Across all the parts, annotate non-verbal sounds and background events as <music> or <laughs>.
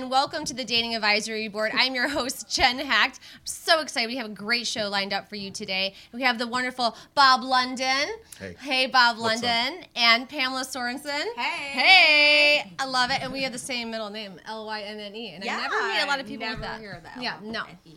and welcome to the Dating Advisory Board. I'm your host, Jen Hacht. I'm so excited. We have a great show lined up for you today. We have the wonderful Bob London. Hey. Hey, Bob What's London. And Pamela Sorensen. Hey. Hey. I love it. And we have the same middle name, L Y N N E. And Yeah, I never meet a lot of people never with that. hear that. Yeah, no. L-Y-N-N-E.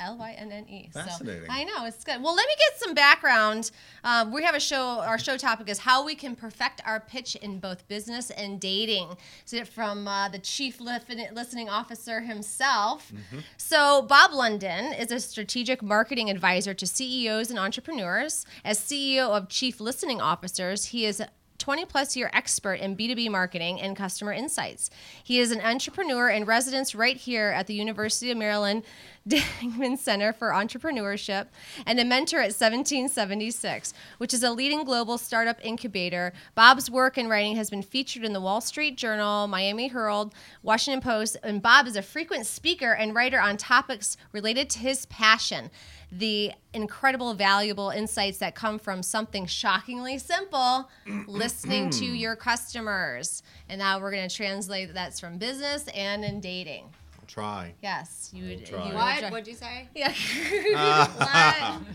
L Y N N E. Fascinating. So I know it's good. Well, let me get some background. Um, we have a show. Our show topic is how we can perfect our pitch in both business and dating. So from uh, the chief listening officer himself. So Bob London is a strategic marketing advisor to CEOs and entrepreneurs. As CEO of Chief Listening Officers, he is 20 plus year expert in B2B marketing and customer insights. He is an entrepreneur in residence right here at the University of Maryland <laughs> Dingman Center for Entrepreneurship and a mentor at 1776, which is a leading global startup incubator. Bob's work and writing has been featured in the Wall Street Journal, Miami Herald, Washington Post, and Bob is a frequent speaker and writer on topics related to his passion the incredible, valuable insights that come from something shockingly simple <clears throat> listening to hmm. your customers. And now we're going to translate that's from business and in dating. I'll try. Yes, you would. try. You What? try- What'd you say? <laughs> yeah. <laughs>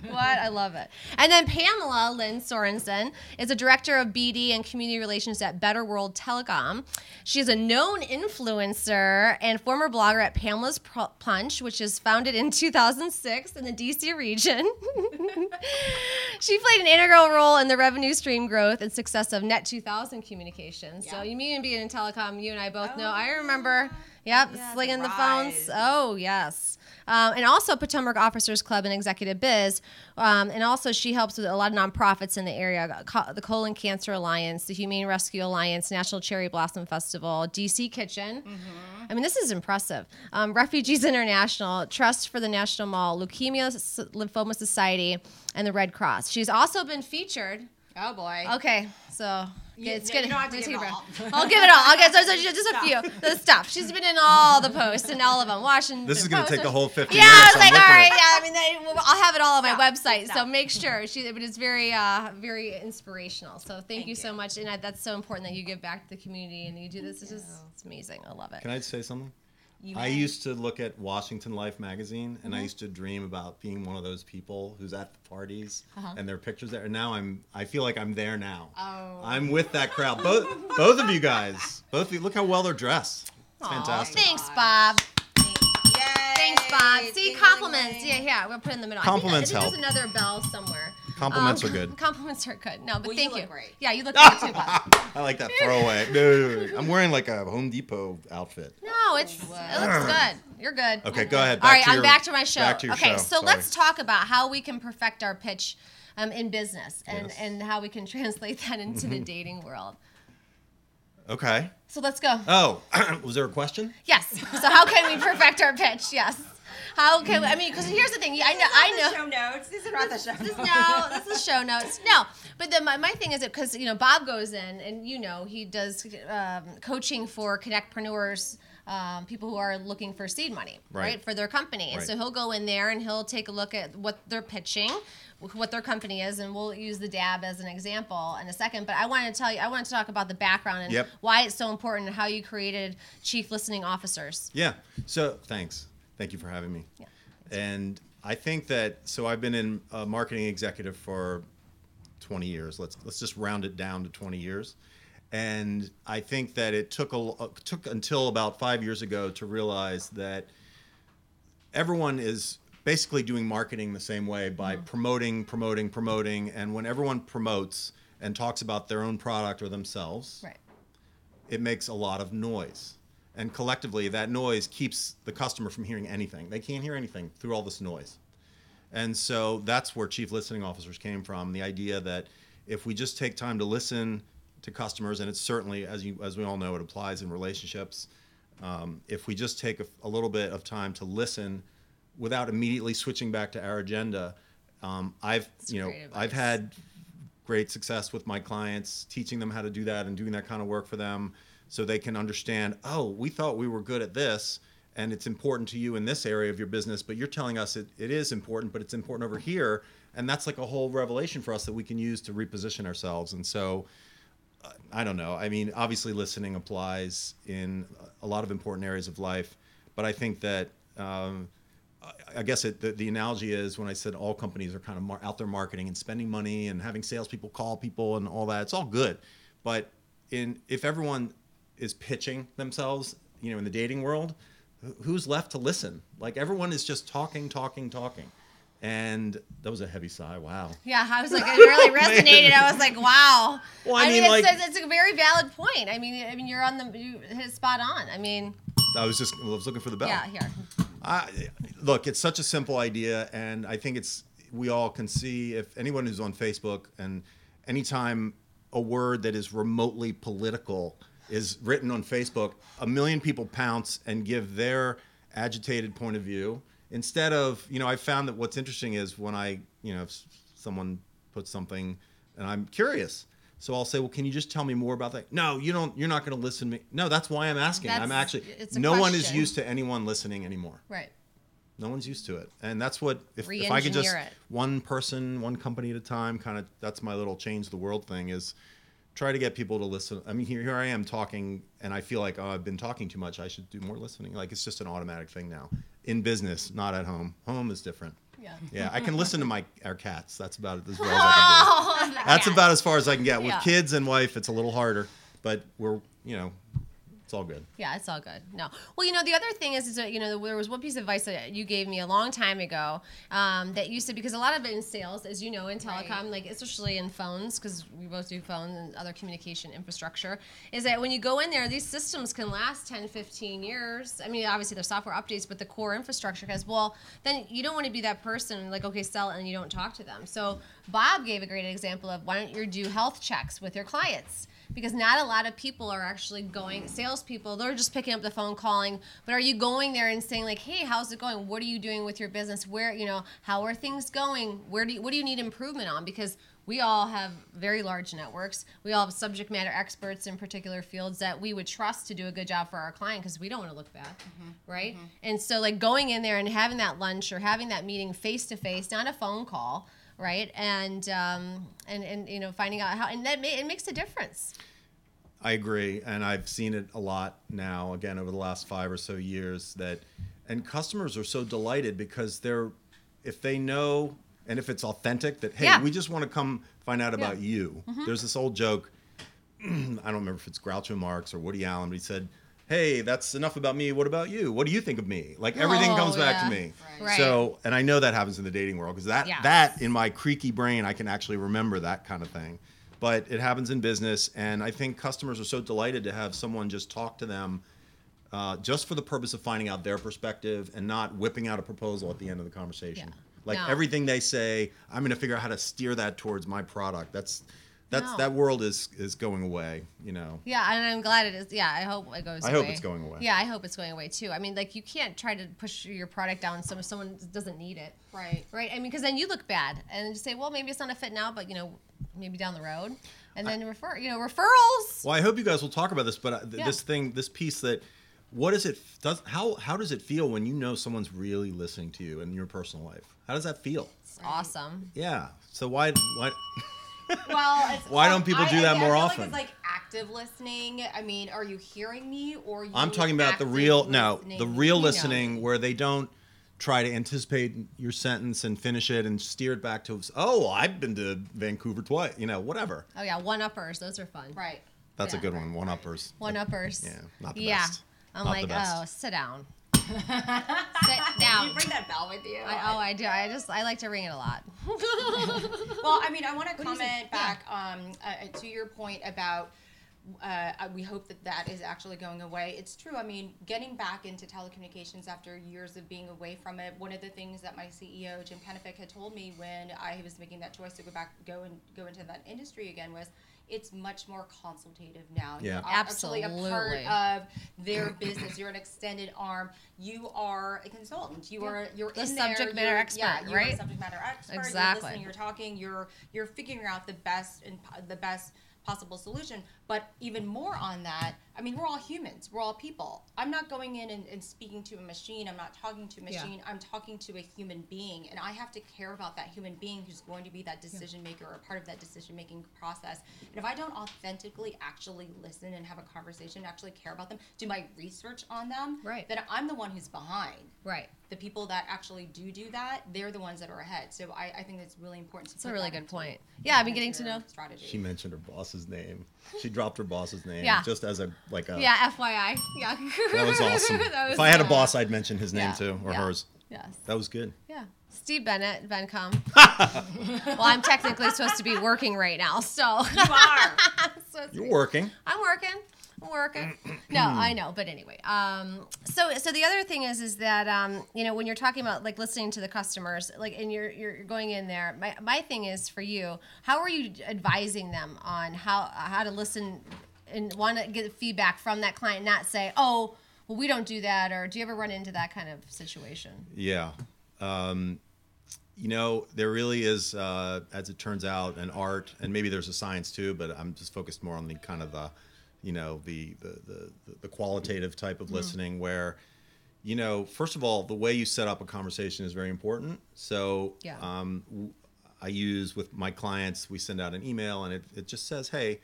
what? What? I love it. And then Pamela Lynne Sorensen is a director of BD and community relations at Better World Telecom. She is a known influencer and former blogger at Pamela's Punch, which is founded in <laughs> 2006 in the DC region. she played an integral role in the revenue stream growth and success of Net 2000 Communications. So you mean being in telecom, you and I both know. Oh, I remember. Yep, Yeah, slinging the the phones. Oh, yes. Um, and also Potomac Officers Club and Executive Biz. Um, and also, she helps with a lot of nonprofits in the area co- the Colon Cancer Alliance, the Humane Rescue Alliance, National Cherry Blossom Festival, DC Kitchen. I mean, this is impressive. Um, Refugees <laughs> International, Trust for the National Mall, Leukemia S- Lymphoma Society, and the Red Cross. She's also been featured. Oh boy. Okay, so You- it's no, good. you don't have to Let's give it all. I'll give it all. I'll get so, so <laughs> just a few. The stuff. She's been in all the posts and all of them. Washington. This is gonna take a whole 50 Yeah, I minutes. was I'm like, all looking right, yeah. I mean, they, well, I'll have it all on my Stop. website. So make sure she. But it's very, uh, very inspirational. So thank, Thank you so much, and I, that's so important that you give back to the community and you do this. It's just, it's amazing. I love it. Can I say something? You I may. used to look at Washington Life magazine, and Mm-hmm. I used to dream about being one of those people who's at the parties Uh-huh. and their pictures there. And now I'm, I feel like I'm there now. Oh. I'm with that crowd. Both, both of you guys. Both of you. Look how well they're dressed. It's Aw, fantastic. Thanks, Bob. Yay. Thanks, Bob. See, Ding, ding, compliments. ding. Yeah, yeah. We'll put it in the middle. Compliments I think, I help. there's another bell somewhere. Compliments Um, are good. <laughs> Compliments are good. No, but Well, you thank look you. great. Yeah, you look great too, Bob. <laughs> I like that throwaway. <laughs> No, I'm wearing like a Home Depot outfit. No, it's it looks good. You're good. Okay, go ahead. All Back right, to I'm your- back to my show. Back to your okay, show. so Sorry. let's talk about how we can perfect our pitch um, in business and, Yes. and how we can translate that into the dating world. Okay. So let's go. Oh, <clears throat> was there a question? yes. So how can we perfect our pitch? Yes. How can we, I mean? Because here's the thing. I know. I know. Show notes. This is not the show This, notes. no, this is show notes. No, but then my, my thing is that because you know Bob goes in and you know he does um, coaching for connectpreneurs, um, people who are looking for seed money, right, Right. for their company. And Right. so he'll go in there and he'll take a look at what they're pitching, what their company is, and we'll use the DAB as an example in a second. But I wanted to tell you, I wanted to talk about the background and Yep. why it's so important and how you created chief listening officers. Yeah. So thanks. Thank you for having me. Yeah. And I think that so I've been in uh, marketing executive for 20 years. Let's let's just round it down to 20 years. And I think that it took a uh, took until about five years ago to realize that everyone is basically doing marketing the same way by promoting, promoting, promoting. And when everyone promotes and talks about their own product or themselves, Right. it makes a lot of noise. And collectively, that noise keeps the customer from hearing anything. They can't hear anything through all this noise. And so that's where chief listening officers came from the idea that if we just take time to listen to customers, and it's certainly, as, you, as we all know, it applies in relationships. Um, if we just take a, a little bit of time to listen without immediately switching back to our agenda, um, I've, you know, I've had great success with my clients, teaching them how to do that and doing that kind of work for them so they can understand, oh, we thought we were good at this and it's important to you in this area of your business, but you're telling us it, it is important, but it's important over here. And that's like a whole revelation for us that we can use to reposition ourselves. And so I don't know. I mean, obviously, listening applies in a lot of important areas of life, but I think that um, I- I guess it, the, the analogy is when I said all companies are kind of mar- out there marketing and spending money and having salespeople call people and all that. It's all good, but in if everyone is pitching themselves, you know, in the dating world, who's left to listen? Like everyone is just talking, talking, talking. And that was a heavy sigh. Wow. Yeah, I was like, it really <laughs> resonated. I was like, wow. Well, I I, mean, mean, it's, like- it's, it's a very valid point. I mean, I mean, you're on the you hit spot on. I mean, I was just I was looking for the bell. yeah, here. I, look, it's such a simple idea, and I think it's we all can see if anyone who's on Facebook and anytime a word that is remotely political is written on Facebook, a million people pounce and give their agitated point of view instead of you know I found that what's interesting is when I you know if someone puts something and I'm curious. So I'll say, well, can you just tell me more about that? No, you don't. You're not going to listen to me. No, that's why I'm asking. I'm actually. it's a No one is used to anyone listening anymore. Right. No one's used to it, and that's what if, if I could just it. one person, one company at a time, kind of that's my little change the world thing is try to get people to listen. I mean, here here I am talking, and I feel like oh, I've been talking too much. I should do more listening. Like it's just an automatic thing now in business, not at home. Home is different. Yeah. Yeah, I can listen to my our cats. That's about as well as I can do. <laughs> Oh, That's about as far as I can get. With Yeah. kids and wife, it's a little harder, but we're you know, it's all good. Yeah, it's all good. No. Well, you know, the other thing is, is that, you know, there was one piece of advice that you gave me a long time ago um, that you said, because a lot of it in sales, as you know, in telecom, Right. like especially in phones, because we both do phones and other communication infrastructure, is that when you go in there, these systems can last 10, 15 years. I mean, obviously there's software updates, but the core infrastructure has, well, then you don't want to be that person, like, okay, sell it and you don't talk to them. So Bob gave a great example of why don't you do health checks with your clients? Because not a lot of people are actually going salespeople they're just picking up the phone calling. But are you going there and saying like hey how's it going? What are you doing with your business? Where you know how are things going? Where do you, what do you need improvement on? Because we all have very large networks. We all have subject matter experts in particular fields that we would trust to do a good job for our client because we don't want to look bad mm-hmm. right? Mm-hmm. And so like going in there and having that lunch or having that meeting face to face not a phone call right and um, and and you know finding out how and that ma- it makes a difference I agree, and I've seen it a lot now. Again, over the last five or so years, that and customers are so delighted because they're if they know and if it's authentic that hey, Yeah. we just want to come find out Yeah. about you. There's this old joke. <clears throat> I don't remember if it's Groucho Marx or Woody Allen, but he said, "Hey, that's enough about me. What about you? What do you think of me?" Like everything Oh, comes back to me. Right. So, and I know that happens in the dating world because that Yes. that in my creaky brain, I can actually remember that kind of thing. But it happens in business, and I think customers are so delighted to have someone just talk to them, uh, just for the purpose of finding out their perspective and not whipping out a proposal at the end of the conversation. Yeah. Like No. everything they say, I'm going to figure out how to steer that towards my product. That's that's No. that world is is going away. You know. Yeah, and I'm glad it is. Yeah, I hope it goes. I away. hope it's going away. Yeah, I hope it's going away too. I mean, like you can't try to push your product down some someone doesn't need it, Right. right? I mean, because then you look bad, and just say, well, maybe it's not a fit now, but you know, maybe down the road, and then refer, you know, referrals. Well, I hope you guys will talk about this, but uh, th- Yeah. this thing, this piece that, what does it does how how does it feel when you know someone's really listening to you in your personal life? How does that feel? It's awesome. Yeah. So why why? Well, <laughs> it's, Why don't people I- do I- that I more feel often? Like it's like active listening. I mean, are you hearing me or you I'm talking about the real no, the real You know. listening where they don't try to anticipate your sentence and finish it and steer it back to oh I've been to Vancouver twice, you know whatever. Oh yeah, one uppers. Those are fun. Right. That's a good one. One uppers. One uppers. Yeah, not the yeah. best. I'm Not like, oh, sit down. Sit <laughs> down. You bring that bell with you. I, oh, I do. I just I like to ring it a lot. <laughs> well, I mean, I want to comment back um, uh, to your point about. Uh, uh, we hope that that is actually going away. It's true. I mean, getting back into telecommunications after years of being away from it. One of the things that my CEO Jim Kennefic had told me when I was making that choice to go back, go and go into that industry again was, it's much more consultative now. Yeah. You're actually a part of their business. You're an extended arm. You are a consultant. You are you're The in subject there. matter You're- expert, yeah, you're right? a subject matter expert. Exactly. You're listening. You're talking. You're you're figuring out the best and the best possible solution. But even more on that, I mean, we're all humans. We're all people. I'm not going in and, and speaking to a machine. I'm not talking to a Yeah. machine. I'm talking to a human being. And I have to care about that human being who's going to be that decision maker or part of that decision making process. And if I don't authentically actually listen and have a conversation, actually care about them, do my research on them, Right. then I'm the one who's behind. Right. The people that actually do do that, they're the ones that are ahead. So I, I think that's really important. To It's a really that good point. Yeah, I've been getting to know. strategy. She mentioned her boss's name. She dropped her boss's name <laughs> Yeah. just as a like a. Yeah, FYI. Yeah. That was awesome. <laughs> That was- if I had a boss, I'd mention his name Yeah, too or yeah. hers. Yes. That was good. Yeah. Steve Bennett, Bencom. <laughs> well, I'm technically supposed to be working right now, so. You are. <laughs> You're working. I'm working. I'm working. No, I know, but anyway. Um, so, so the other thing is, is that um, you know, when you're talking about like listening to the customers, like, and you're you're going in there. My my thing is for you, how are you advising them on how how to listen and want to get feedback from that client, not say, oh, well, we don't do that, or do you ever run into that kind of situation? Yeah. Um, you know, there really is, uh, as it turns out, an art, and maybe there's a science too, but I'm just focused more on the kind of the, you know, the the the, the qualitative type Mm-hmm. of listening where, you know, first of all, the way you set up a conversation is very important. So, Yeah. um, I use with my clients, we send out an email and it, it just says, hey,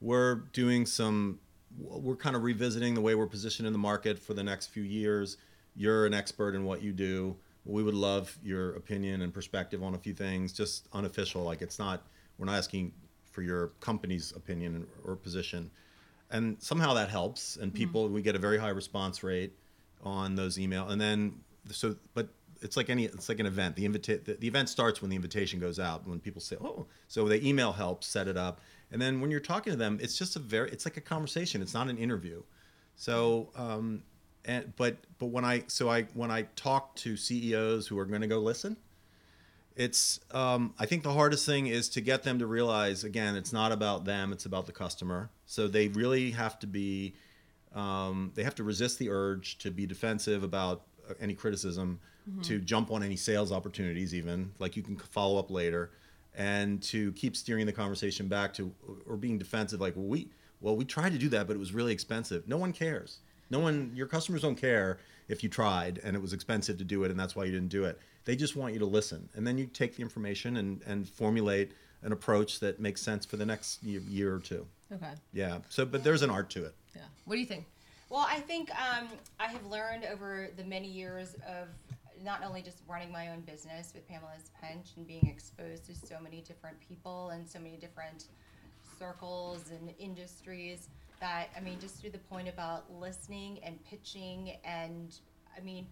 we're doing some, we're kind of revisiting the way we're positioned in the market for the next few years. You're an expert in what you do. We would love your opinion and perspective on a few things, just unofficial. Like it's not, we're not asking for your company's opinion or position. And somehow that helps. And mm-hmm. people, we get a very high response rate on those email. And then, so, but it's like any, it's like an event. The invita- the, the event starts when the invitation goes out. When people say, "Oh," so the email helps set it up. And then when you're talking to them, it's just a very, it's like a conversation. It's not an interview. So, um, and but but when I so I when I talk to CEOs who are going to go listen, it's um, I think the hardest thing is to get them to realize again, it's not about them; it's about the customer. So they really have to be, um, they have to resist the urge to be defensive about uh, any criticism, to jump on any sales opportunities, even like you can follow up later, and to keep steering the conversation back to or being defensive, like well, we well we tried to do that, but it was really expensive. No one cares. No one, your customers don't care if you tried and it was expensive to do it and that's why you didn't do it. They just want you to listen. And then you take the information and, and formulate an approach that makes sense for the next year, year or two. Okay. Yeah. So, but there's an art to it. Yeah. What do you think? Well, I think um, I have learned over the many years of not only just running my own business with Pamela's Punch and being exposed to so many different people and so many different circles and industries that, I mean, just to the point about listening and pitching and, I mean,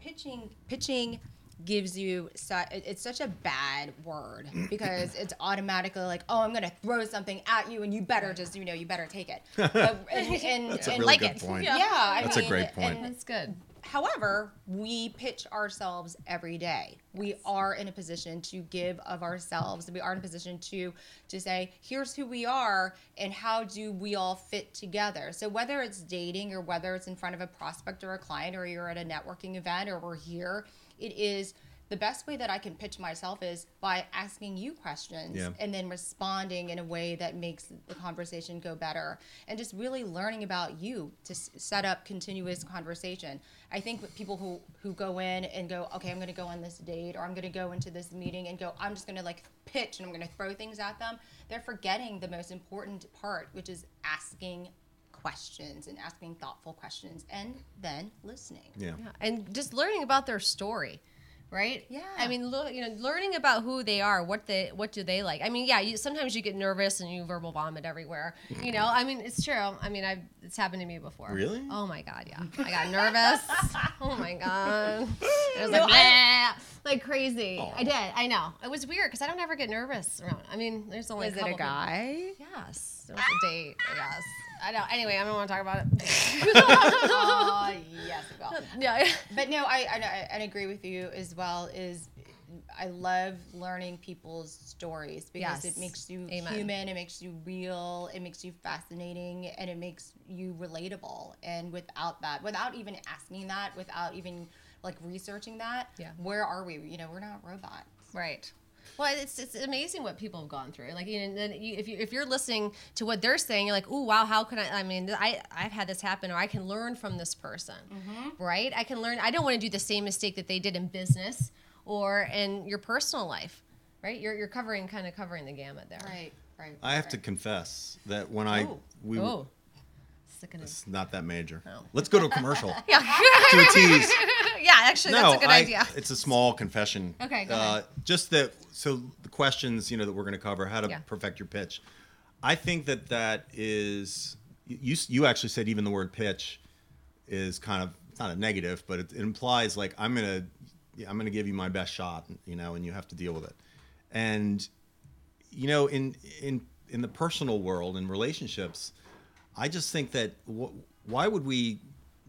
pitching pitching gives you su- it's such a bad word <laughs> because it's automatically like oh i'm gonna throw something at you and you better just you know you better take it <laughs> But- and, and, and really like it. point. Yeah. yeah I That's a great point. and- That's good. However we pitch ourselves every day we are in a position to give of ourselves we are in a position to to say here's who we are and how do we all fit together so whether it's dating or whether it's in front of a prospect or a client or you're at a networking event or we're here it is the best way that I can pitch myself is by asking you questions Yeah. and then responding in a way that makes the conversation go better and just really learning about you to set up continuous conversation. I think with people who who go in and go, okay, I'm going to go on this date or I'm going to go into this meeting and go, I'm just going to like pitch and I'm going to throw things at them. They're forgetting the most important part, which is asking questions and asking thoughtful questions and then listening. Yeah. Yeah, and just learning about their story, right? Yeah. I mean, lo- you know, learning about who they are, what they, what do they like? I mean, yeah, you, sometimes you get nervous and you verbal vomit everywhere. You know, I mean, it's true. I mean, I've it's happened to me before. Really? Oh my god, yeah. I got nervous. <laughs> oh my god. It was No, like, I- like crazy. I did. I know. It was weird because I don't ever get nervous around. I mean, there's only Is it a people- guy? Yes, there was a date. Yes. I know. Anyway, I don't want to talk about it. <laughs> <laughs> oh, yes, it will. <laughs> yeah. but no, I, I I I agree with you as well. Is I love learning people's stories because Yes. it makes you Amen. human, it makes you real, it makes you fascinating, and it makes you relatable. And without that, without even asking that, without even like researching that, Yeah. where are we? You know, we're not robots. Right. Well, it's, it's amazing what people have gone through. Like, you know, then you, if you if you're listening to what they're saying, you're like, "Oh, wow, how can I? I mean, I I've had this happen, or I can learn from this person, mm-hmm. right? I can learn. I don't want to do the same mistake that they did in business or in your personal life, right? You're you're covering kind of covering the gamut there. Right, right. I have to confess that when I Oh, we oh. It's not that major. Oh. Let's go to a commercial. <laughs> Yeah, to a tease. yeah. Actually, that's a good I- idea. It's a small confession. Okay, go uh, ahead. Just that. So the questions, you know, that we're going to cover, how to Yeah. perfect your pitch. I think that that is. You you actually said even the word pitch is kind of it's not a negative, but it, it implies like I'm gonna I'm gonna give you my best shot, you know, and you have to deal with it. And you know, in in in the personal world in relationships, I just think that wh- why would we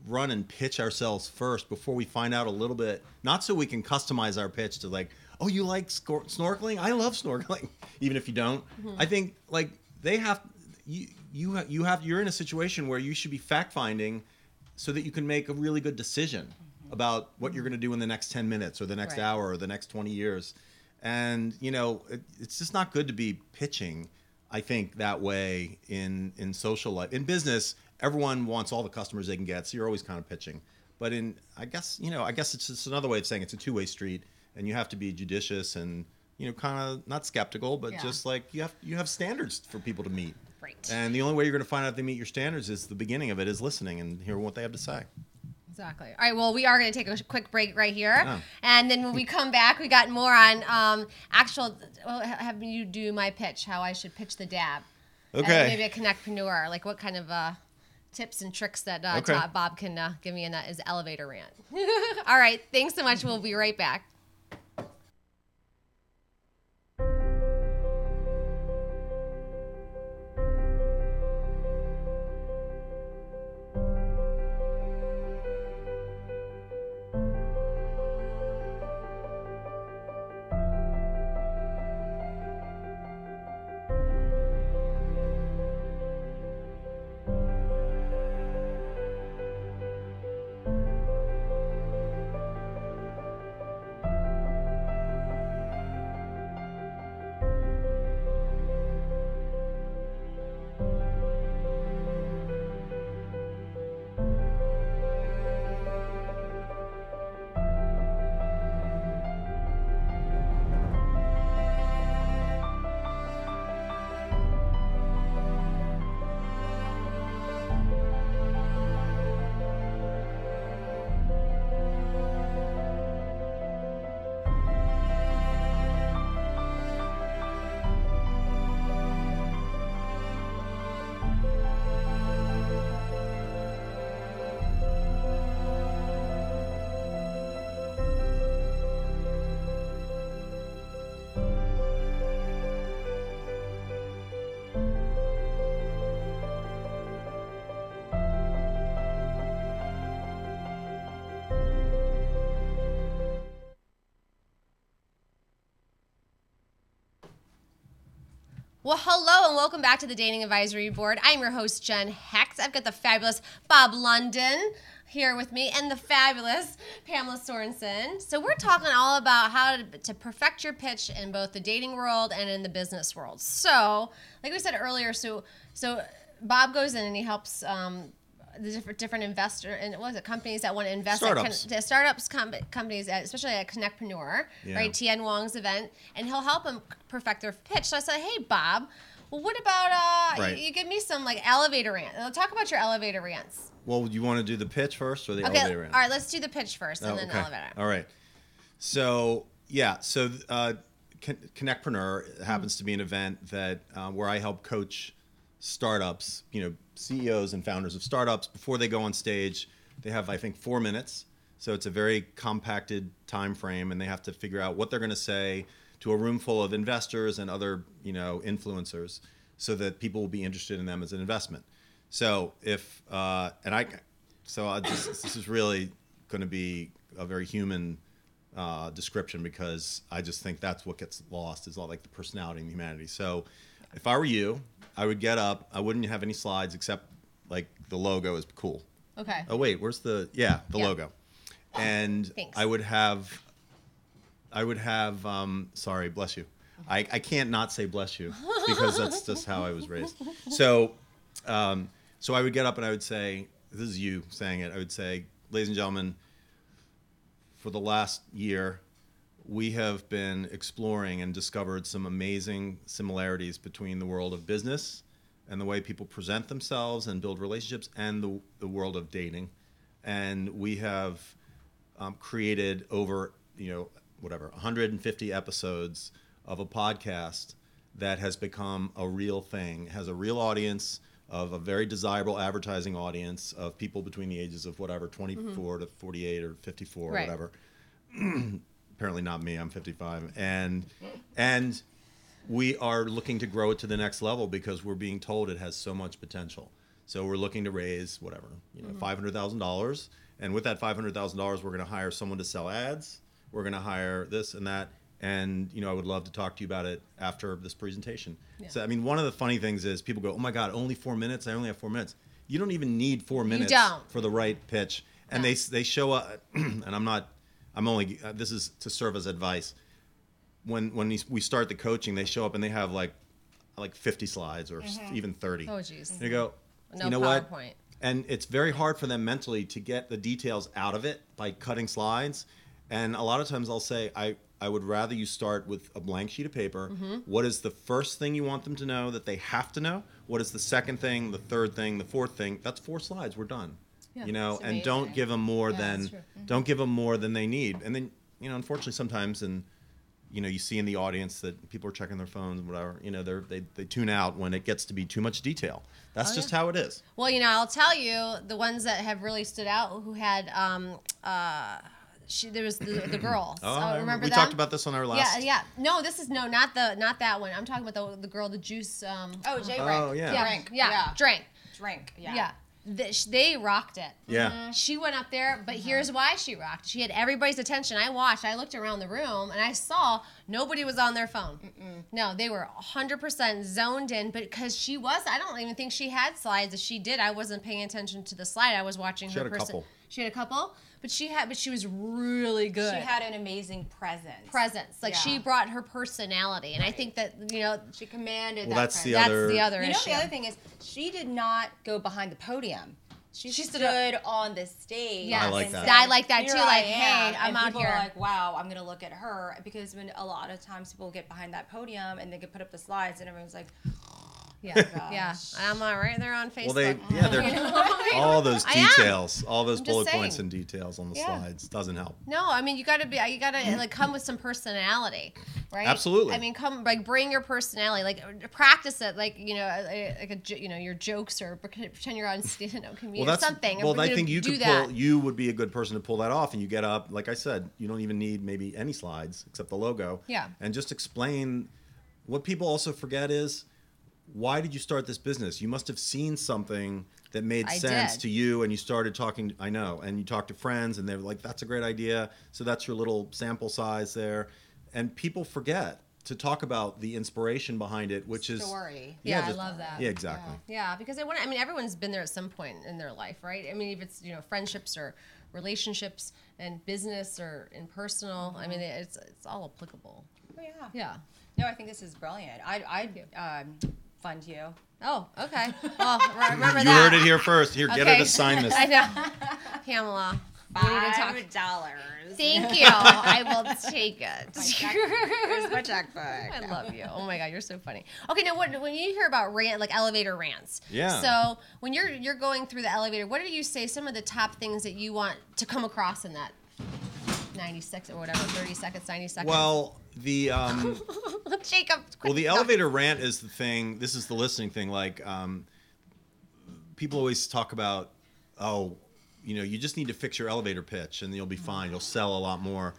run and pitch ourselves first before we find out a little bit? Not so we can customize our pitch to like, oh, you like scor- snorkeling? I love snorkeling, <laughs> even if you don't. Mm-hmm. I think like they have you you ha- you have you're in a situation where you should be fact finding so that you can make a really good decision mm-hmm. about what you're going to do in the next 10 minutes or the next Right. hour or the next 20 years and you know it, it's just not good to be pitching i think that way in in social life in business everyone wants all the customers they can get so you're always kind of pitching but in i guess you know i guess it's just another way of saying it's a two-way street and you have to be judicious and you know kind of not skeptical but Yeah. just like you have you have standards for people to meet Right. and the only way you're going to find out if they meet your standards is the beginning of it is listening and hearing what they have to say Exactly. All right. Well, we are going to take a quick break right here, Oh. and then when we come back, we got more on um, actual. Well, ha- have you do my pitch? How I should pitch the dab? Okay. maybe a connectpreneur. Like what kind of uh, tips and tricks that uh, Okay. Bob can uh, give me in that is elevator rant. <laughs> All right. Thanks so much. We'll be right back. Well, hello and welcome back to the Dating Advisory Board. I'm your host, Jen Hecht. I've got the fabulous Bob London here with me and the fabulous Pamela Sorensen. So, we're talking all about how to, to perfect your pitch in both the dating world and in the business world. So, like we said earlier, so so Bob goes in and he helps um, the different different investor and what was it companies that want to invest at Startups. the startups com- companies at, especially at Connectpreneur, Yeah. right? Tien Wong's event, and he'll help them perfect their pitch. So I said, hey Bob, well what about uh, Right. you, you give me some like elevator rant? Talk about your elevator rants. well would you want to do the pitch first or the Okay, elevator in? all right, let's do the pitch first and Oh, then okay. elevator. All right. So yeah, so uh, Con- Connectpreneur happens to be an event that uh, where I help coach startups, you know, CEOs and founders of startups before they go on stage. They have I think four minutes, so it's a very compacted time frame, and they have to figure out what they're going to say to a room full of investors and other you know influencers, so that people will be interested in them as an investment. So if uh, and I, so I just this is really going to be a very human uh, description because I just think that's what gets lost is all like the personality and humanity. So if I were you, I would get up. I wouldn't have any slides except like the logo is cool. Okay. Oh wait, where's the yeah the Yeah. logo? And <laughs> Thanks. I would have I would have. Um, sorry, bless you. I, I can't not say bless you <laughs> because that's just how I was raised. So, um, so I would get up and I would say, "This is you saying it." I would say, "Ladies and gentlemen, for the last year, we have been exploring and discovered some amazing similarities between the world of business and the way people present themselves and build relationships and the, the world of dating. And we have um, created over, you know, whatever, 150 episodes of a podcast that has become a real thing, has a real audience of a very desirable advertising audience of people between the ages of whatever, 24 to 48 or 54 Right. or whatever <clears throat> apparently not me i'm 55 and and we are looking to grow it to the next level because we're being told it has so much potential. So we're looking to raise whatever you know mm-hmm. $500000 and with that $500000 we're going to hire someone to sell ads. We're going to hire this and that. And you know i would love to talk to you about it after this presentation. So i mean one of the funny things is people go oh my god only four minutes? I only have four minutes. You don't even need four minutes for the right pitch. And No. they they show up <clears throat> and i'm not i'm only uh, this is to serve as advice. When when we- we start the coaching they show up and they have like like 50 slides or s even 30 Oh, jeez. and you go No you know what? PowerPoint. and it's very hard for them mentally to get the details out of it by cutting slides. And a lot of times i'll say i i would rather you start with a blank sheet of paper. Mm-hmm. What is the first thing you want them to know that they have to know? What is the second thing the third thing the fourth thing? That's four slides. We're done Yeah, you know and don't give them more Yeah, than that's true. don't give them more than they need and then you know unfortunately sometimes and you know you see in the audience that people are checking their phones and whatever you know they're they, they tune out when it gets to be too much detail that's Oh, just yeah. how it is Well, you know, I'll tell you the ones that have really stood out who had um uh she there was the, the girls. <coughs> oh Uh, remember that. we them? talked about this on our last Yeah, yeah. No, this is no, not the not that one. I'm talking about the the girl, the juice. Um, Oh, J Oh, Rank. yeah. yeah, Drink. yeah, Yeah. drink. Drink. Yeah. Yeah. Th- sh- they rocked it. yeah mm-hmm. She went up there, but mm-hmm. here's why she rocked. She had everybody's attention. I watched, I looked around the room, and I saw nobody was on their phone. No, they were 100% zoned in, but because she was, I don't even think she had slides. If she did, I wasn't paying attention to the slide. I was watching She her had a person. couple. She had a couple, but she had, but she was really good. She had an amazing presence. presence. Like she brought her personality, and I think that you know She commanded Well, that that's the presence. that's other- the other You know issue. the other thing is she did not go behind the podium. She, She stood stood, on the stage. Yes. I like that. said, I like that too, like, am." hey, I'm and out people here. Are like, wow, I'm gonna look at her because when a lot of times people get behind that podium and they can put up the slides and everyone's like, Yeah, <laughs> gosh. yeah. I'm uh, right there on Facebook. well they yeah they're <laughs> <laughs> all those details all those I'm just bullet points saying. and details on the Yeah. slides doesn't help No, I mean you got to be you got to like come with some personality, right? Absolutely. I mean, come like bring your personality, like practice it, like you know, uh, like a jo- you know your jokes or pretend you're on stand up comedian well or something. well i know, think you do could that. pull you would be a good person to pull that off and you get up like i said you don't even need maybe any slides except the logo Yeah. and just explain what people also forget is why did you start this business you must have seen something that made I sense did. to you and you started talking i know and you talked to friends and they were like that's a great idea so that's your little sample size there and people forget to talk about the inspiration behind it which is story. Yeah, I just- love that. yeah exactly Yeah, because I want. I mean, everyone's been there at some point in their life, right? I mean, if it's you know friendships or relationships and business or in personal, I mean, it's it's all applicable. Oh, yeah. Yeah. No, I think this is brilliant. I I um, fund you. Oh, okay. <laughs> Well, re- remember you that. heard it here first here get her to sign this <laughs> I know, <laughs> Pamela. We need to talk. Five dollars. Thank you. I will take it. Here's my checkbook. I love you. Oh my god, you're so funny. Okay, now what, when you hear about rant, like elevator rants, Yeah. So when you're you're going through the elevator, what do you say? Some of the top things that you want to come across in that 96 or whatever, 30 seconds, 90 seconds. well the um <laughs> Jacob. Quick, Well, the no. elevator rant is the thing. This is the listening thing. Like, um, people always talk about, oh, you know, you just need to fix your elevator pitch and you'll be fine. You'll sell a lot more.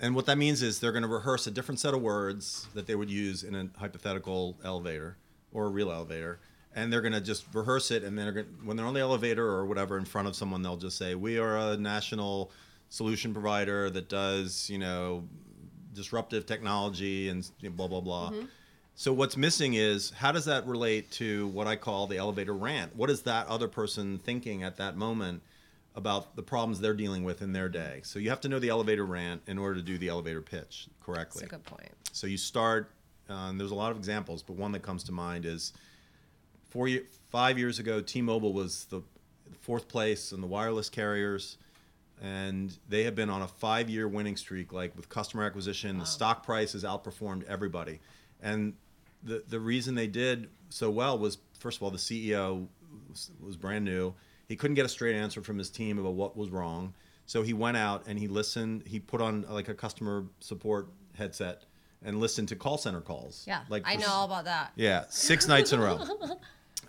And what that means is they're going to rehearse a different set of words that they would use in a hypothetical elevator or a real elevator. And they're going to just rehearse it. And then they're gonna, when they're on the elevator or whatever in front of someone, they'll just say, We are a national solution provider that does, you know, disruptive technology and blah, blah, blah. So what's missing is how does that relate to what I call the elevator rant? What is that other person thinking at that moment about the problems they're dealing with in their day. So you have to know the elevator rant in order to do the elevator pitch correctly. That's a good point. So you start, uh, and there's a lot of examples, but one that comes to mind is four year, five years ago, T-Mobile was the fourth place in the wireless carriers, and they have been on a five-year winning streak, like with customer acquisition. The stock price has outperformed everybody, and the the reason they did so well was first of all the CEO was, was brand new. He couldn't get a straight answer from his team about what was wrong. So he went out and he listened. He put on like a customer support headset and listened to call center calls. Yeah, like I know all about that. yeah, six nights in a row. <laughs>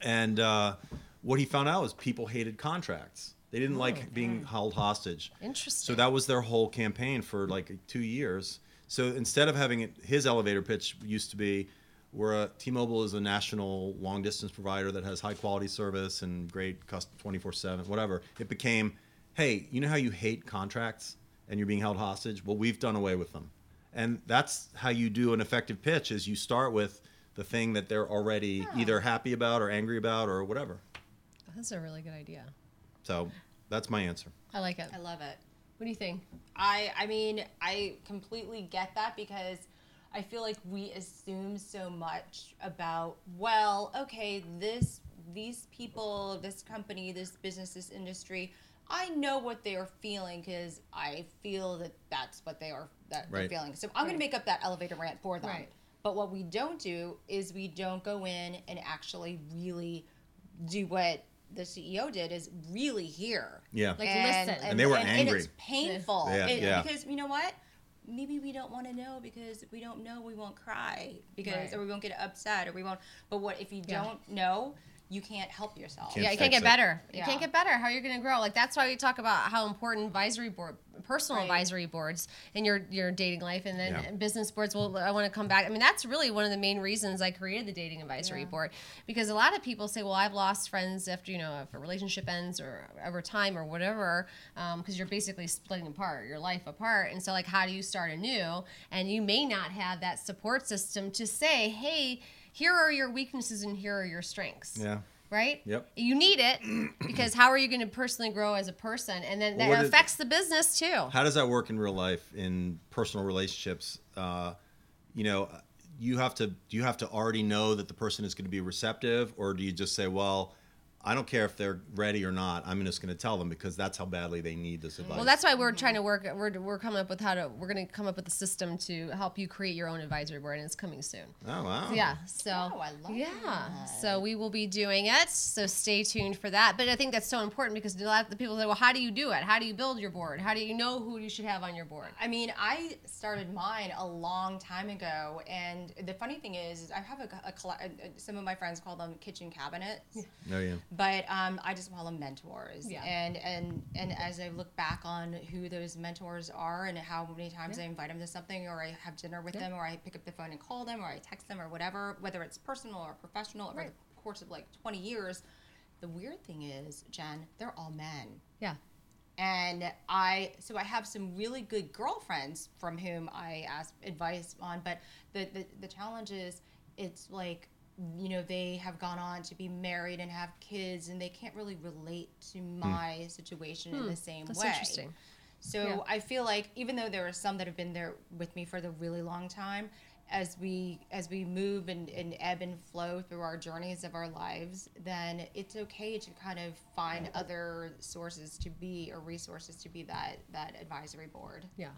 And uh, what he found out was people hated contracts. They didn't oh, like being held hostage. Interesting. So that was their whole campaign for like two years. So instead of having it, his elevator pitch used to be, we're a T-Mobile is a national long distance provider that has high quality service and great custom 24/7 whatever. It became, hey, you know how you hate contracts and you're being held hostage? Well, we've done away with them. And that's how you do an effective pitch is you start with the thing that they're already either happy about or angry about or whatever. That's a really good idea. So that's my answer. I like it. I love it. What do you think? I I mean, I completely get that because I feel like we assume so much about well, okay, this these people, this company, this business, this industry, I know what they are feeling because I feel that that's what they are that they're feeling. So I'm going to make up that elevator rant for them. Right. But what we don't do is we don't go in and actually really do what the CEO did is really hear Yeah. Like, listen. And they were and angry. it's painful. Yeah, It- yeah. Because you know what? Maybe we don't want to know because if we don't know, we won't cry because Right. or we won't get upset or we won't. But what if you Yeah. don't know? You can't help yourself. Can't yeah, you can't get it. better. You Yeah. can't get better. How are you going to grow? Like that's why we talk about how important advisory board, personal Right. advisory boards in your your dating life, and then Yeah. business boards. Well, I want to come back. I mean, that's really one of the main reasons I created the dating advisory Yeah. board because a lot of people say, "Well, I've lost friends after you know if a relationship ends or over time or whatever," um, because you're basically splitting apart your life apart. And so, like, how do you start anew? And you may not have that support system to say, "Hey." Here are your weaknesses and here are your strengths Yeah. right? Yep. You need it <clears throat> because how are you going to personally grow as a person? And then what that is- affects the business too. How does that work in real life in personal relationships? Uh, you know, you have to do you have to already know that the person is going to be receptive, or do you just say, well, I don't care if they're ready or not. I'm just going to tell them because that's how badly they need this advice. Well, that's why we're trying to work. We're, we're coming up with how to. We're going to come up with a system to help you create your own advisory board, and it's coming soon. oh wow. Yeah. So Oh, I love yeah. that. So we will be doing it. So stay tuned for that. But I think that's so important because a lot of the people say, "Well, how do you do it? How do you build your board? How do you know who you should have on your board?" I mean, I started mine a long time ago, and the funny thing is, is I have a, a, colla- uh, uh, some of my friends call them kitchen cabinets. No, yeah. But um, I just call them mentors. Yeah. And and and as I look back on who those mentors are and how many times I invite them to something, or I have dinner with them, or I pick up the phone and call them, or I text them, or whatever, whether it's personal or professional, over Right. the course of like 20 years. The weird thing is, Jen, they're all men Yeah. and I so I have some really good girlfriends from whom I ask advice on, but the the, the challenge is it's like you know they have gone on to be married and have kids and they can't really relate to hmm. my situation in the hmm. same That's way. interesting. So Yeah. I feel like even though there are some that have been there with me for the really long time, as we as we move and, and ebb and flow through our journeys of our lives, then it's okay to kind of find other sources to be or resources to be that that advisory board. Yeah.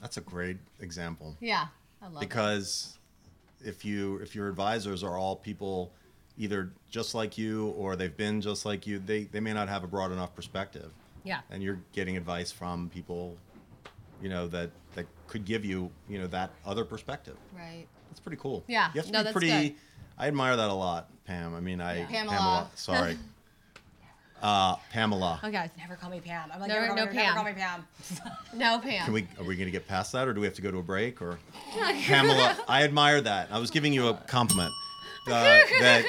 That's a great example Yeah. I love it. If you if your advisors are all people either just like you or they've been just like you, they they may not have a broad enough perspective. Yeah. and you're getting advice from people you know that that could give you you know that other perspective Right. that's pretty cool Yeah. you have to No, be that's pretty good. i admire that a lot pam i mean i Yeah. Pamela. sorry <laughs> uh pamela Okay. Never call me Pam. I'm like Never- never, no call, me, never Pam. call me Pam. <laughs> No, Pam. can we are we gonna get past that or do we have to go to a break or <laughs> pamela i admire that i was giving you a compliment uh, <laughs> that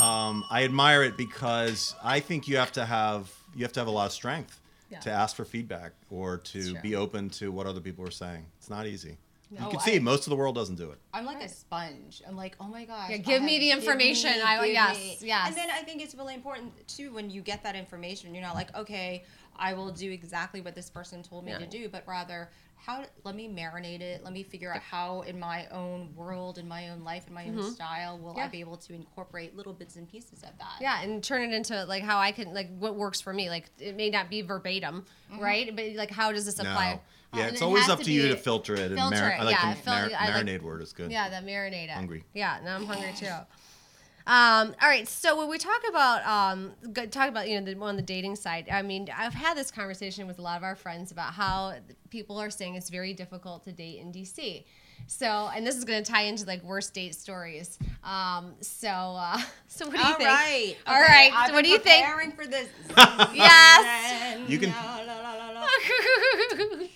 um, i admire it because i think you have to have you have to have a lot of strength Yeah. to ask for feedback or to be open to what other people are saying it's not easy you No, can I- see most of the world doesn't do it I'm like Right. a sponge. I'm like, oh my gosh. Yeah, I give me have- the give information. me, I- give yes, me. yes. And then I think it's really important too when you get that information. You're not like, okay, I will do exactly what this person told me Yeah. to do, but rather how let me marinate it. Let me figure out how in my own world, in my own life, in my own style, will Mm-hmm. Yeah. I be able to incorporate little bits and pieces of that. Yeah, and turn it into like how I can like what works for me. Like it may not be verbatim, right? But like how does this No. Apply? Yeah, it's always up to, you to filter it and filter mar- it, I like yeah, the fil- mar- I like- marinade word is good. Yeah, that marinade. it. Hungry. Yeah, now I'm hungry too. Um, all right, so when we talk about um, go- talk about you know the, on the dating side, I mean, I've had this conversation with a lot of our friends about how people are saying it's very difficult to date in DC. So, and this is going to tie into like worst date stories. Um, so, uh, <laughs> so what do you All think? right. All Okay, right, I've so what been do you think? Preparing for this. <laughs> Yes. <laughs> You can- La, la, la, la, la.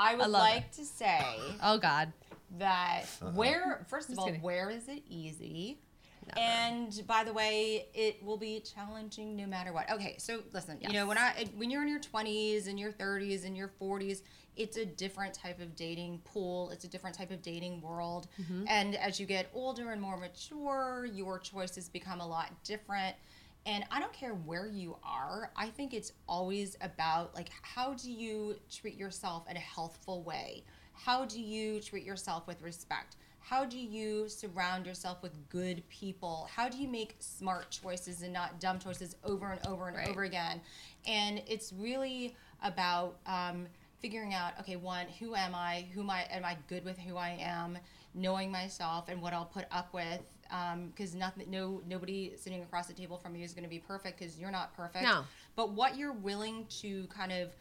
I would love like to say <laughs> oh God. that where first of Just all kidding. where is it easy Never. and by the way it will be challenging no matter what okay so listen you know when i when you're in your 20s and your 30s and your 40s it's a different type of dating pool it's a different type of dating world Mm-hmm. and as you get older and more mature your choices become a lot different and i don't care where you are i think it's always about like how do you treat yourself in a healthful way? How do you treat yourself with respect? How do you surround yourself with good people? How do you make smart choices and not dumb choices over and over and Right. over again? And it's really about um, figuring out okay one who am i? Who am i? Am i good with who i am? Knowing myself and what i'll put up with Um, because nothing no nobody sitting across the table from you is going to be perfect because you're not perfect No. but what you're willing to kind of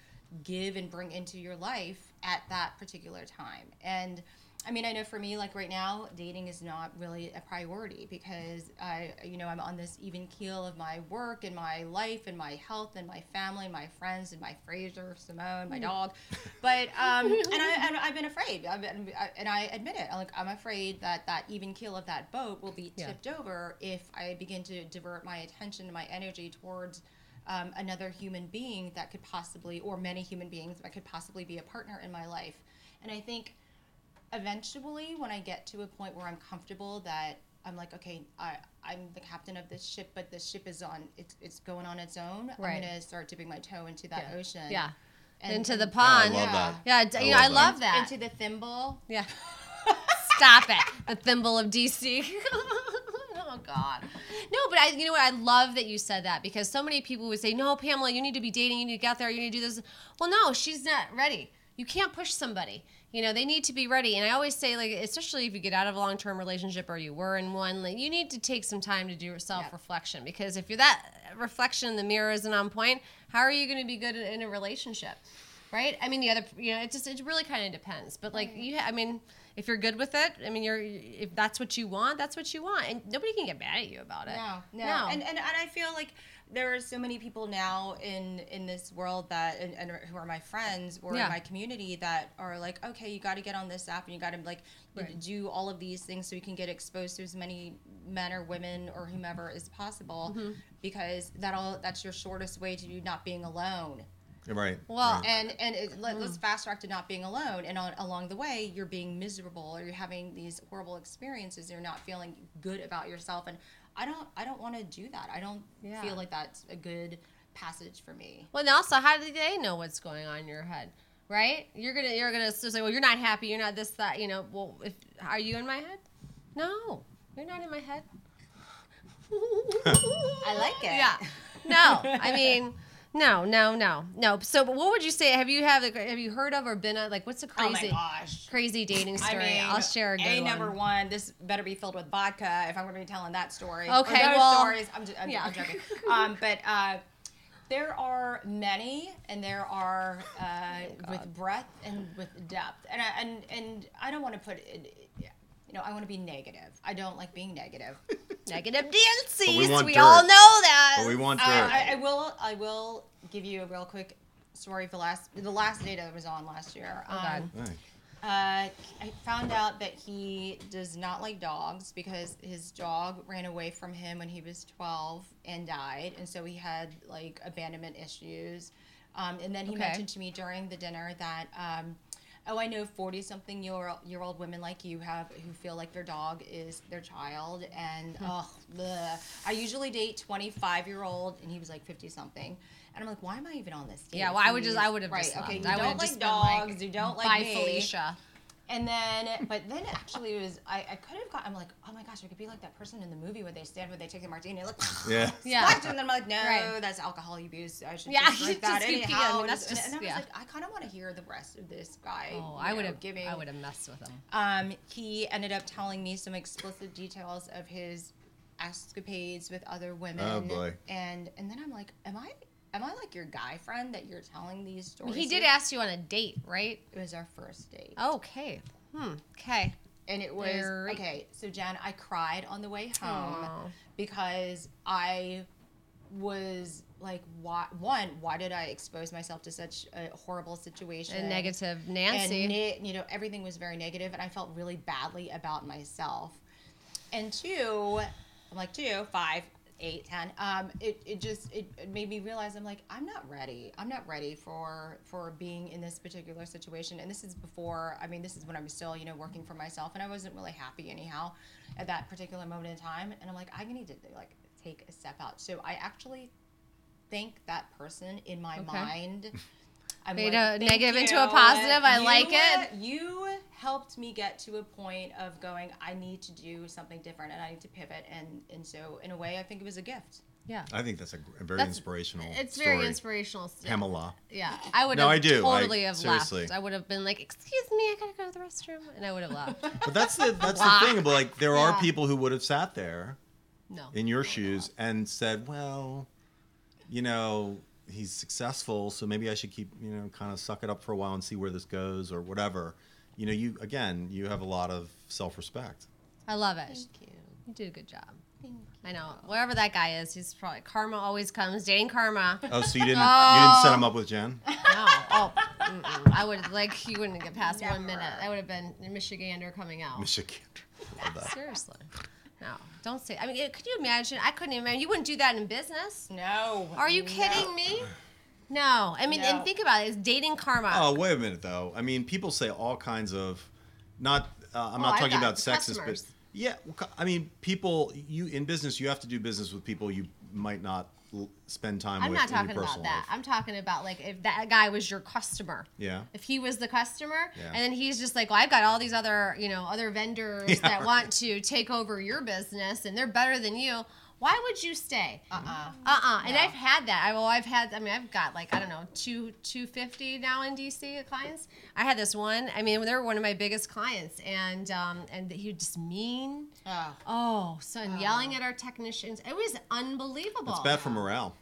give and bring into your life at that particular time and I mean, I know for me, like right now, dating is not really a priority because I, you know, I'm on this even keel of my work and my life and my health and my family and my friends and my Fraser, Simone, my dog. But um, <laughs> and I, I've been afraid, I've been, I, and I admit it. Like I'm afraid that that even keel of that boat will be Yeah. tipped over if I begin to divert my attention and my energy towards um, another human being that could possibly, or many human beings that could possibly be a partner in my life. And I think eventually when I get to a point where I'm comfortable that I'm like, okay, I, I'm the captain of this ship, but the ship is on, it's, it's going on its own. Right. I'm going to start dipping my toe into that Yeah. ocean. Yeah. And- Into the pond. Oh, I love Yeah. that. Yeah, d- I you know, I love love that. that. Into the thimble. Yeah. <laughs> Stop it. The thimble of DC. <laughs> oh God. No, but I you know what? I love that you said that because so many people would say, No, Pamela, you need to be dating, you need to get there, you need to do this. Well, no, she's not ready. You can't push somebody. You know, they need to be ready. And I always say, like, especially if you get out of a long term relationship or you were in one, like, you need to take some time to do self reflection because if you're that reflection in the mirror isn't on point, how are you going to be good in, in a relationship? right? I mean, the other, you know, it just it really kind of depends. But like you, I mean, if you're good with it, I mean, you're if that's what you want, that's what you want, and nobody can get mad at you about it. No, no, No. And, and and I feel like there are so many people now in in this world that and, and who are my friends or Yeah. my community that are like, okay, you got to get on this app and you got to like Right. do all of these things so you can get exposed to as many men or women or whomever as possible, Mm-hmm. because that'll that's your shortest way to you not being alone. Right. Well, right. And and it, let, Hmm. let's fast track to not being alone. And on, along the way, you're being miserable or you're having these horrible experiences. You're not feeling good about yourself. And I don't I don't want to do that. I don't Yeah. feel like that's a good passage for me. well, and also, how do they know what's going on in your head? Right? You're gonna you're gonna say, well, you're not happy. You're not this that. You know. Well, if are you in my head? No, you're not in my head. <laughs> I like it. Yeah. No, I mean, no, no, no, no. So, but what would you say? Have you have have you heard of or been a like? What's a Oh crazy, gosh. crazy dating story? I mean, will share a good a number one. This better be filled with vodka if I'm going to be telling that story. Okay, well, stories. I'm, just, I'm, yeah. I'm joking. <laughs> um, but uh, there are many, and there are uh, Oh, with breadth and with depth, and I, and and I don't want to put it. You know, I want to be negative. I don't like being negative. <laughs> Negative Nancy's. we We, want all dirt. know that. but we want Uh. I, I will. I will give you a real quick story for last the last date I was on last year. Oh, God. Um, Right. uh, I found out that he does not like dogs because his dog ran away from him when he was 12 and died. And so he had like abandonment issues. Um, and then he Okay. mentioned to me during the dinner that, um, oh, I know 40 something year, year old women like you have who feel like their dog is their child. And, oh, I usually date 25 year old, and he was like 50 something. And I'm like, why am I even on this? Date? Yeah, well, I would just- I would have right. just okay, left. you I don't like just been like, dogs. you don't like Bye, me. Felicia. And then, but then actually it was, I, I could have got, I'm like, oh my gosh, I could be like that person in the movie where they stand, where they take the martini, and like, Yeah. <laughs> Yeah. and then I'm like, no, Right. that's alcohol abuse. I should Yeah, just drink <laughs> just that keep anyhow. peeing. And That's just- and I was yeah. like, I kind of want to hear the rest of this guy. Oh, I would have. giving. I would have messed with him. Um, he ended up telling me some explicit details of his escapades with other women. Oh, boy. And and then I'm like, am I am I like your guy friend that you're telling these stories? He did to? ask you on a date, right? It was our first date. Okay. Hmm. Okay. And it was Very- okay. So Jen, I cried on the way home Aw. because I was like, why? One, why did I expose myself to such a horrible situation? And negative Nancy. And you know, everything was very negative, and I felt really badly about myself. And two, I'm like two, five, eight, ten. Um, it, it just it, it made me realize I'm like I'm not ready. I'm not ready for for being in this particular situation. And this is before. I mean, this is when I'm still you know working for myself, and I wasn't really happy anyhow at that particular moment in time. And I'm like I need to like take a step out. So I actually think that person in my Okay. mind. I'm Made like, a "Thank negative into a positive. I You- like it." You helped me get to a point of going. I need to do something different, and I need to pivot. And and so, in a way, I think it was a gift. yeah. I think that's a, a very That's- inspirational. It's story. very inspirational. still. Pamela. Yeah, <laughs> I would No, have I do. I- totally have seriously. left. I would have been like, "Excuse me, I gotta go to the restroom," and I would have left. <laughs> But that's the <laughs> that's Wow. the thing. But like, there are people who would have sat there No. in your shoes and said, "Well, you know, he's successful, so maybe I should keep, you know, kind of suck it up for a while and see where this goes or whatever." You know, you again, you have a lot of self-respect. I love it. Thank you. You did a good job. Thank you. I know. Wherever that guy is, he's probably karma always comes. Dating karma. Oh, so you didn't <laughs> you didn't set him oh. up with Jen? No. Oh, mm-mm. I would like you wouldn't get past one minute. I would have been Michigander coming out. Michigander. Love that. Seriously. No, don't say. I mean, could you imagine? I couldn't imagine. You wouldn't do that in business. No. Are you no. kidding me? <laughs> No. I mean, and think about it. It's dating karma. Oh, wait a minute though. I mean, people say all kinds of, not. Uh, I'm Oh, not talking about sexist, customers. but yeah. I mean, people. You in business, you have to do business with people you might not l- spend time with. I'm with. not in your talking about that. life. I'm talking about like if that guy was your customer. Yeah. If he was the customer, Yeah. and then he's just like, well, I've got all these other, you know, other vendors <laughs> Yeah, that right. want to take over your business, and they're better than you. Why would you stay? Uh-uh. Uh-uh. And No. I've had that. I well, I've had. I mean, I've got like I don't know, two two fifty now in DC clients. I had this one. I mean, they were one of my biggest clients, and um, and he just mean. Oh. Oh, so and yelling at our technicians. It was unbelievable. It's bad for morale.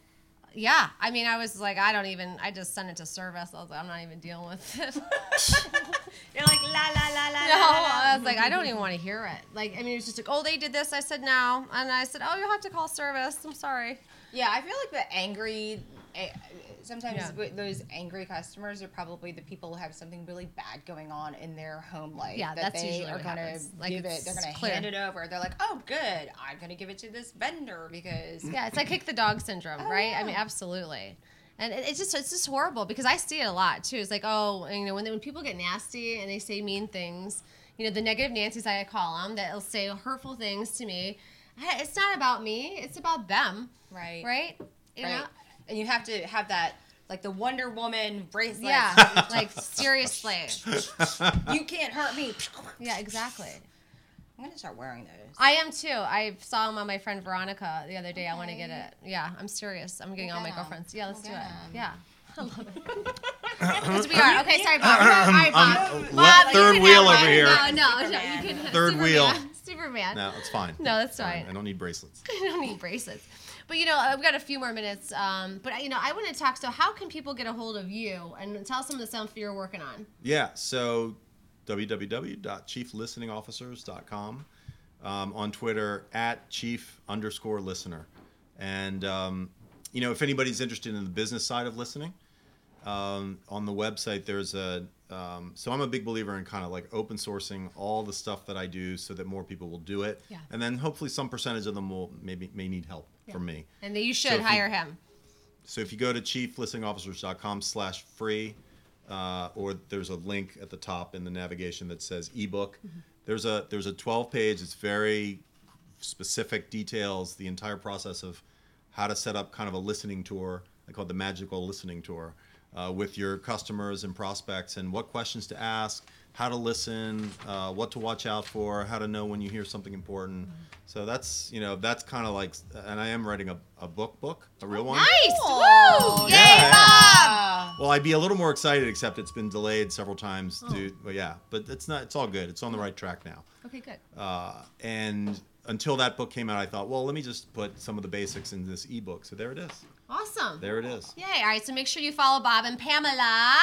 Yeah, I mean, I was like, I don't even. I just sent it to service. I was like, I'm not even dealing with it. <laughs> <laughs> You're like la la la la. No, la, la, la. I was like, I don't even want to hear it. Like, I mean, it was just like, oh, they did this. I said no, and I said, oh, you'll have to call service. I'm sorry. Yeah, I feel like the angry. eh, Sometimes Yeah. those angry customers are probably the people who have something really bad going on in their home life. Yeah, that that's they usually are gonna happens. Like, give it. They're gonna hand it over. They're like, oh, good. I'm gonna give it to this vendor because. Yeah, it's like kick the dog syndrome, Oh, right? I mean, absolutely. And it- it's just it's just horrible because I see it a lot too. It's like, oh, you know, when they, when people get nasty and they say mean things, you know, the negative Nancy's I call them that'll say hurtful things to me. It's not about me. It's about them, Right. right? You Right. know? And you have to have that, like the Wonder Woman bracelet. Yeah, like seriously. <laughs> you can't hurt me. Yeah, exactly. I'm gonna start wearing those. I am too. I saw them on my friend Veronica the other day. I want to get it. Yeah, I'm serious. I'm getting all my girlfriends. Yeah, let's do We'll it. get 'em. Yeah. <laughs> I love it. <laughs> Because we are. Okay, sorry, Bob. All right, Bob. Um, Bob, third wheel over one. here. No, no, no. You can Third Superman. wheel. Superman. No, it's fine. No, that's fine. I don't need bracelets. <laughs> I don't need bracelets. But you know, I've got a few more minutes. Um, but you know, I want to talk. So, how can people get a hold of you and tell us some of the stuff you're working on? Yeah, so www.chieflisteningofficers.com. Um, on Twitter at chief underscore listener. And, um, you know, if anybody's interested in the business side of listening, um, on the website, there's a. Um, so I'm a big believer in kind of like open sourcing all the stuff that I do so that more people will do it. Yeah. And then hopefully some percentage of them will maybe may need help from me. And you should you- hire him. So if you go to chieflisteningofficers.com slash free, uh, or there's a link at the top in the navigation that says ebook. There's a there's a 12 page. It's very specific details the entire process of how to set up kind of a listening tour I call it the magical listening tour, uh, with your customers and prospects, and what questions to ask, how to listen, uh, what to watch out for, how to know when you hear something important. So that's you know that's kind of like, and I am writing a, a book book, a real one. Nice. Oh, Woo! yeah. Yay, Bob. Well, I'd be a little more excited, except it's been delayed several times. Oh. To, but yeah, but it's not. It's all good. It's on the right track now. Okay, good. Uh, and until that book came out, I thought, well, let me just put some of the basics in this ebook. So there it is. Awesome. There it is. Yay. All right. So make sure you follow Bob and Pamela.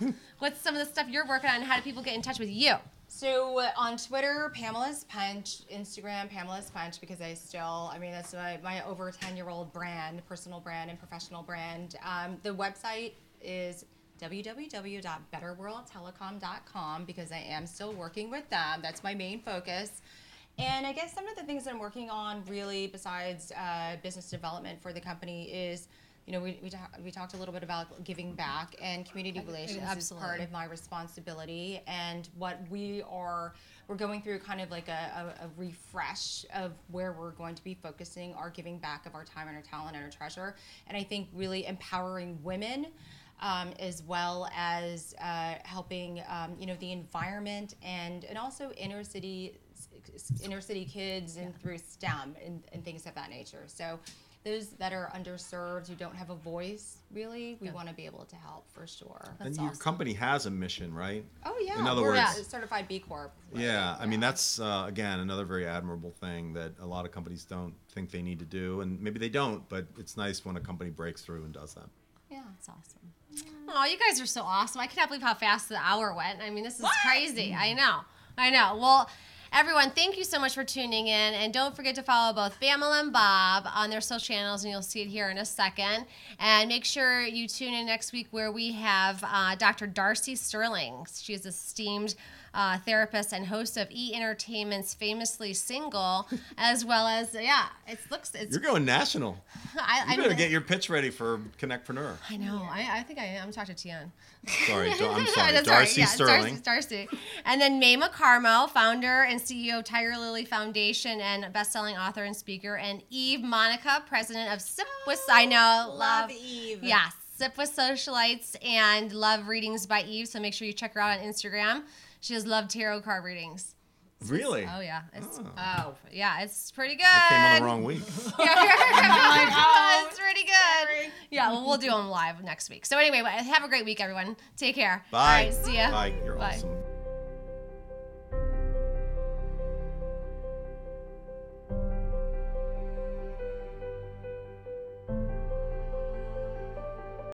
<laughs> What's some of the stuff you're working on? How do people get in touch with you? So uh, on Twitter, Pamela's Punch, Instagram, Pamela's Punch, because I still, I mean, that's my, my over 10 year old brand, personal brand and professional brand. Um, the website is www.betterworldtelecom.com because I am still working with them. That's my main focus. And I guess some of the things that I'm working on, really, besides uh, business development for the company, is you know, we, we, ta- we talked a little bit about giving back and community relations is part absolutely. of my responsibility and what we are we're going through kind of like a, a, a refresh of where we're going to be focusing our giving back of our time and our talent and our treasure and i think really empowering women um, as well as uh, helping um, you know the environment and and also inner city inner city kids and through STEM and, and things of that nature. So those that are underserved who don't have a voice, really, we want to be able to help for sure. and That's your awesome. company has a mission, right? Oh yeah, In other we're words- a certified B Corp. right? Yeah, I mean that's uh, again another very admirable thing that a lot of companies don't think they need to do, and maybe they don't, but it's nice when a company breaks through and does that. yeah. it's awesome. Oh, you guys are so awesome. I cannot believe how fast the hour went. I mean, this is crazy. I know. I know. Well, everyone, thank you so much for tuning in. And don't forget to follow both Pamela and Bob on their social channels, and you'll see it here in a second. And make sure you tune in next week where we have uh, Dr. Darcy Sterling. She is esteemed uh, therapist and host of E Entertainment's Famously Single, <laughs> as well as, yeah, it looks, it's, You're going national. <laughs> I, You I better mean, get your pitch ready for Connectpreneur. I know. I, I think I am. Talk to Tien. Sorry, <laughs> I'm sorry, Darcy yeah, Sterling. Darcy, Darcy. And then Maimah Karmo, founder and CEO of Tigerlily Foundation and best-selling author and speaker. And Eve Monica, president of Sip with, I know, Love Eve. Yes, Sip with Socialites and Love Readings by Eve. So make sure you check her out on Instagram. She does love tarot card readings. Really? Oh, yeah. It's, Oh. oh yeah, it's pretty good. I came on the wrong week. <laughs> Yeah, <laughs> it's pretty good. Yeah, well, we'll do them live next week. So anyway, have a great week, everyone. Take care. Bye. All right, see ya. Bye. You're Bye. awesome.